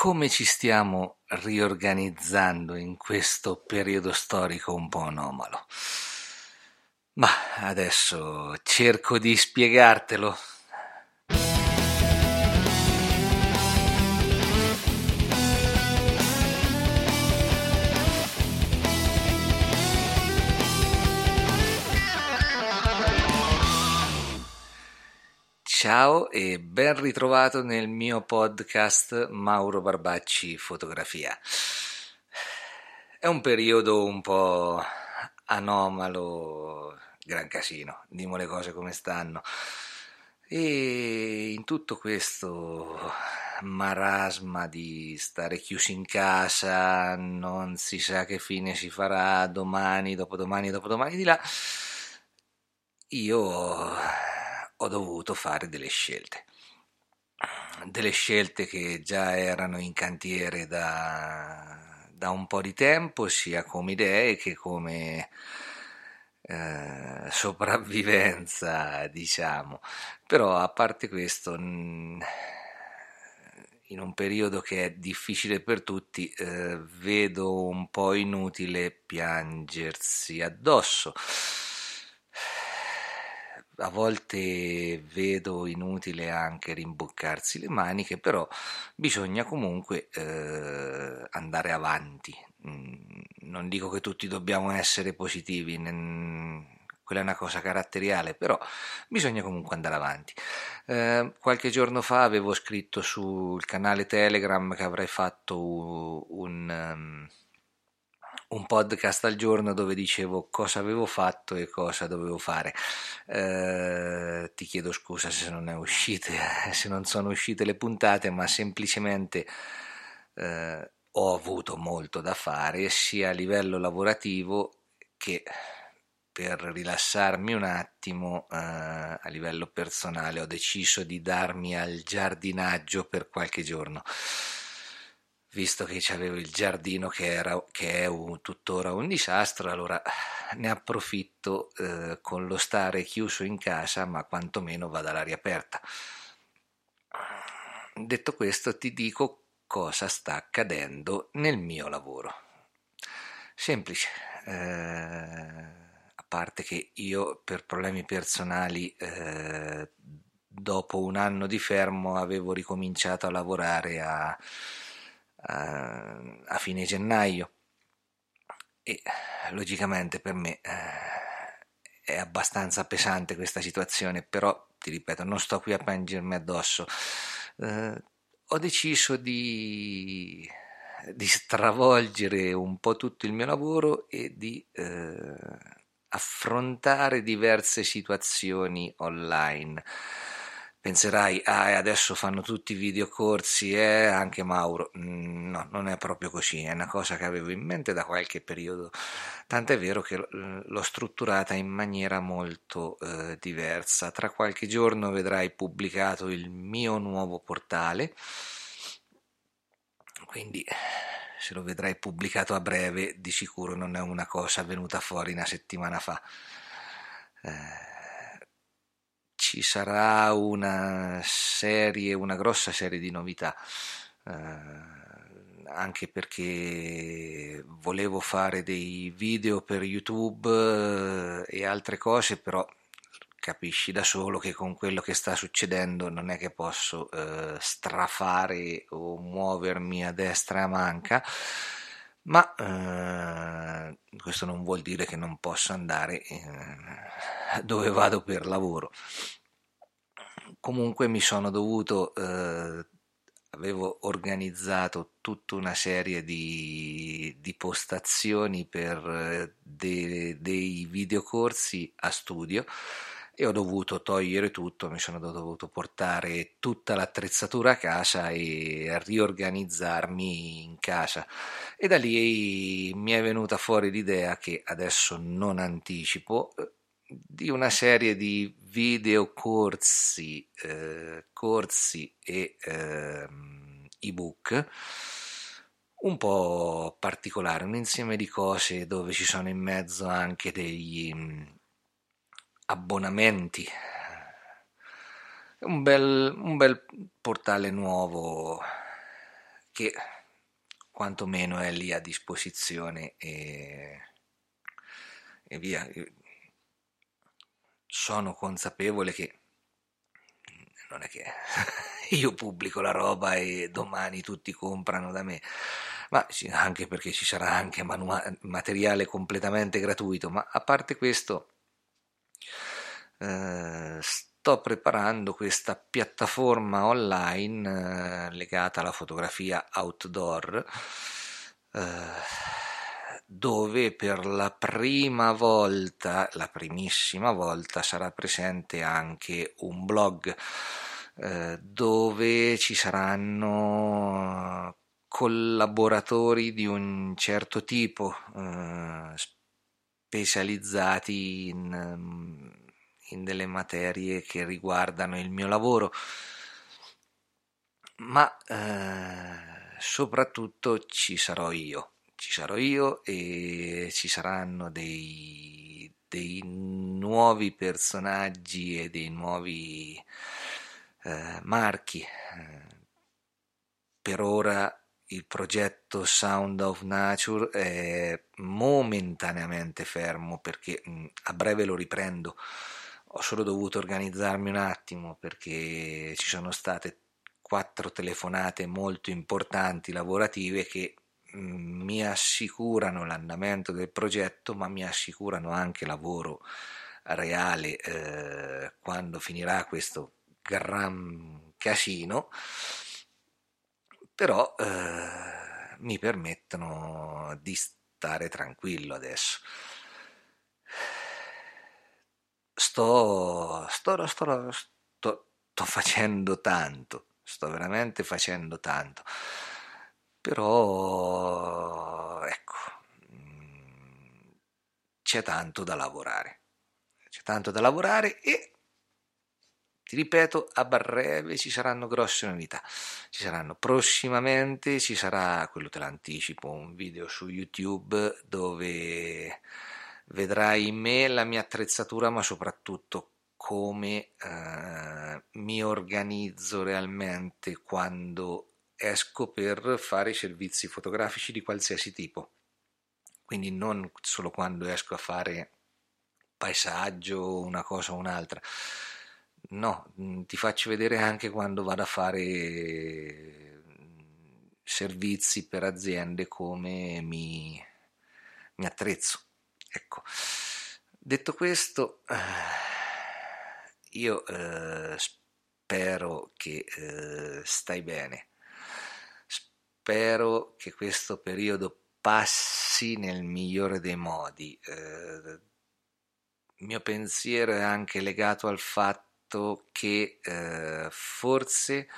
come ci stiamo riorganizzando in questo periodo storico un po' anomalo. Ma adesso cerco di spiegartelo. Ciao e ben ritrovato nel mio podcast Mauro Barbacci Fotografia. È un periodo un po' anomalo, gran casino, dimo le cose come stanno. E in tutto questo marasma di stare chiusi in casa, non si sa che fine si farà domani, dopodomani, dopodomani di là, io ho dovuto fare delle scelte. Delle scelte che già erano in cantiere da, da un po' di tempo, sia come idee che come eh, sopravvivenza, diciamo. Però a parte questo, in un periodo che è difficile per tutti, eh, vedo un po' inutile piangersi addosso a volte vedo inutile anche rimboccarsi le maniche, però bisogna comunque eh, andare avanti. Mm, non dico che tutti dobbiamo essere positivi, quella è una cosa caratteriale, però bisogna comunque andare avanti. Eh, qualche giorno fa avevo scritto sul canale Telegram che avrei fatto un, um, un podcast al giorno dove dicevo cosa avevo fatto e cosa dovevo fare. Eh, ti chiedo scusa se non, uscite, se non sono uscite le puntate, ma semplicemente eh, ho avuto molto da fare sia a livello lavorativo che per rilassarmi un attimo eh, a livello personale ho deciso di darmi al giardinaggio per qualche giorno visto che avevo il giardino che, era, che è un, tuttora un disastro, allora ne approfitto eh, con lo stare chiuso in casa, ma quantomeno vado all'aria aperta. Detto questo, ti dico cosa sta accadendo nel mio lavoro. Semplice, eh, a parte che io per problemi personali eh, dopo un anno di fermo avevo ricominciato a lavorare a a fine gennaio e logicamente per me eh, è abbastanza pesante questa situazione, però ti ripeto, non sto qui a piangermi addosso. Eh, ho deciso di, di, stravolgere un po' tutto il mio lavoro e di eh, affrontare diverse situazioni online penserai, ah, adesso fanno tutti i videocorsi, eh, anche Mauro. Mm, no, non è proprio così, è una cosa che avevo in mente da qualche periodo, tant'è vero che l'ho strutturata in maniera molto eh, diversa. Tra qualche giorno vedrai pubblicato il mio nuovo portale, quindi se lo vedrai pubblicato a breve, di sicuro non è una cosa venuta fuori una settimana fa. Eh, ci sarà una serie, una grossa serie di novità, eh, anche perché volevo fare dei video per YouTube eh, e altre cose, però capisci da solo che con quello che sta succedendo non è che posso eh, strafare o muovermi a destra e a manca. Ma eh, questo non vuol dire che non possa andare eh, dove vado per lavoro comunque mi sono dovuto, eh, avevo organizzato tutta una serie di, di postazioni per eh, de, dei videocorsi a studio e ho dovuto togliere tutto, mi sono dovuto portare tutta l'attrezzatura a casa e riorganizzarmi in casa. E da lì mi è venuta fuori l'idea che adesso non anticipo di una serie di video corsi, eh, corsi e eh, ebook un po' particolare, un insieme di cose dove ci sono in mezzo anche degli mm, abbonamenti. Un bel, un bel portale nuovo che quantomeno è lì a disposizione e, e via. Sono consapevole che non è che io pubblico la roba e domani tutti comprano da me, ma anche perché ci sarà anche manua- materiale completamente gratuito, ma a parte questo eh, sto preparando questa piattaforma online eh, legata alla fotografia outdoor eh, dove per la prima volta, la primissima volta, sarà presente anche un blog eh, dove ci saranno collaboratori di un certo tipo, eh, specializzati in in delle materie che riguardano il mio lavoro, ma eh, soprattutto ci sarò io, ci sarò io e ci saranno dei, dei nuovi personaggi e dei nuovi eh, marchi. Per ora il progetto Sound of Nature è momentaneamente fermo perché mh, a breve lo riprendo ho solo dovuto organizzarmi un attimo perché ci sono state quattro telefonate molto importanti lavorative che mm, mi assicurano l'andamento del progetto, ma mi assicurano anche lavoro reale eh, quando finirà questo gran casino, però eh, mi permettono di stare tranquillo adesso. Sto, sto, sto, sto, sto facendo tanto, sto veramente facendo tanto, però ecco, mm, c'è tanto da lavorare, c'è tanto da lavorare e ti ripeto, a breve ci saranno grosse novità. Ci saranno prossimamente, ci sarà, quello te l'anticipo, un video su YouTube dove vedrai in me la mia attrezzatura, ma soprattutto come eh, mi organizzo realmente quando esco per fare servizi fotografici di qualsiasi tipo. Quindi non solo quando esco a fare paesaggio, una cosa o un'altra. No, mm, ti faccio vedere anche quando vado a fare servizi per aziende come mi, mi attrezzo. Ecco, detto questo, eh, io eh, spero che eh, stai bene, spero che questo periodo passi nel migliore dei modi. Eh, il mio pensiero è anche legato al fatto che eh, forse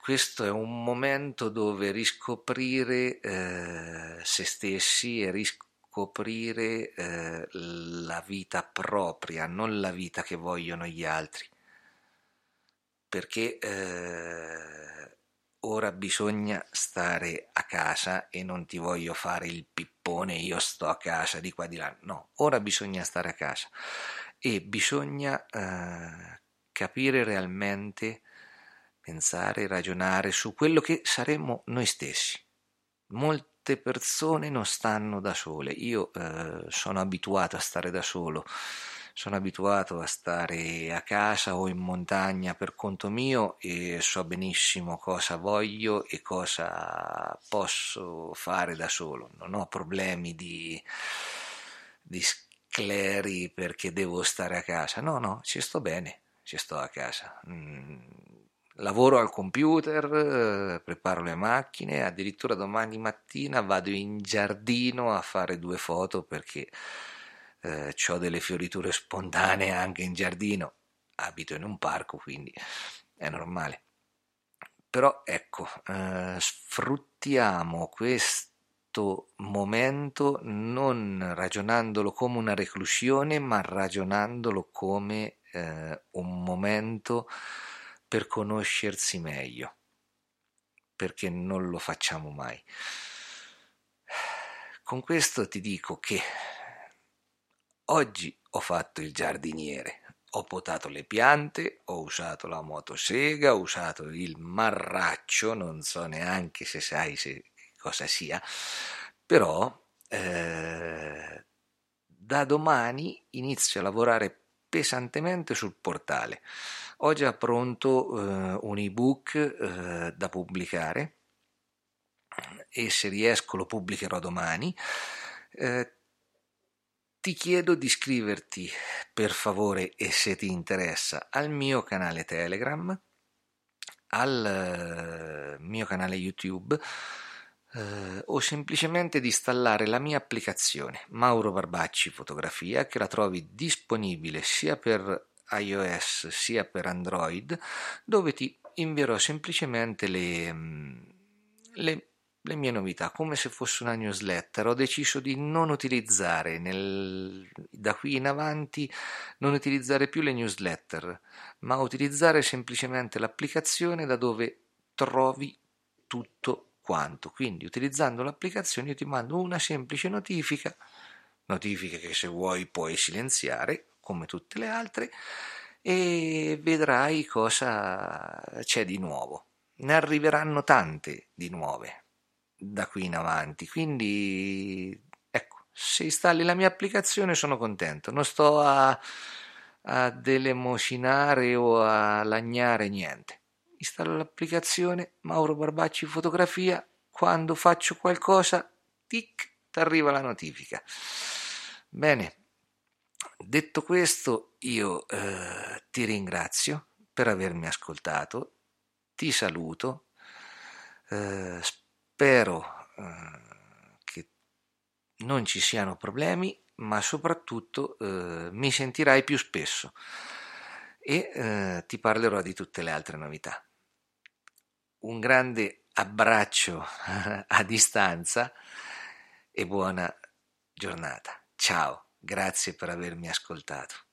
questo è un momento dove riscoprire eh, se stessi e riscoprire scoprire eh, la vita propria, non la vita che vogliono gli altri. Perché eh, ora bisogna stare a casa e non ti voglio fare il pippone, io sto a casa di qua di là. No, ora bisogna stare a casa e bisogna eh, capire realmente, pensare, ragionare su quello che saremmo noi stessi. Molte persone non stanno da sole. Io eh, sono abituato a stare da solo, sono abituato a stare a casa o in montagna per conto mio e so benissimo cosa voglio e cosa posso fare da solo. Non ho problemi di, di scleri perché devo stare a casa. No, no, ci sto bene, ci sto a casa. Mm lavoro al computer, preparo le macchine, addirittura domani mattina vado in giardino a fare due foto perché eh, ho delle fioriture spontanee anche in giardino, abito in un parco quindi è normale. Però ecco, eh, sfruttiamo questo momento non ragionandolo come una reclusione, ma ragionandolo come eh, un momento per conoscersi meglio, perché non lo facciamo mai. Con questo ti dico che oggi ho fatto il giardiniere, ho potato le piante, ho usato la motosega, ho usato il marraccio, non so neanche se sai se, cosa sia, però eh, da domani inizio a lavorare pesantemente sul portale. Ho già pronto eh, un ebook eh, da pubblicare e se riesco lo pubblicherò domani. Eh, ti chiedo di iscriverti per favore e se ti interessa al mio canale Telegram, al uh, mio canale YouTube uh, o semplicemente di installare la mia applicazione Mauro Barbacci Fotografia che la trovi disponibile sia per iOS sia per Android dove ti invierò semplicemente le, mm, le le mie novità come se fosse una newsletter. Ho deciso di non utilizzare nel, da qui in avanti, non utilizzare più le newsletter, ma utilizzare semplicemente l'applicazione da dove trovi tutto quanto. Quindi utilizzando l'applicazione io ti mando una semplice notifica, notifiche che se vuoi puoi silenziare come tutte le altre e vedrai cosa c'è di nuovo. Ne arriveranno tante di nuove da qui in avanti. Quindi, ecco, se installi la mia applicazione sono contento, non sto a, a delemocinare o a lagnare niente. Installo l'applicazione Mauro Barbacci Fotografia, quando faccio qualcosa, tic, ti arriva la notifica. Bene, detto questo, io eh, ti ringrazio per avermi ascoltato, ti saluto, eh, spero eh, che non ci siano problemi, ma soprattutto eh, mi sentirai più spesso e eh, ti parlerò di tutte le altre novità. Un grande abbraccio a distanza e buona giornata. Ciao, grazie per avermi ascoltato.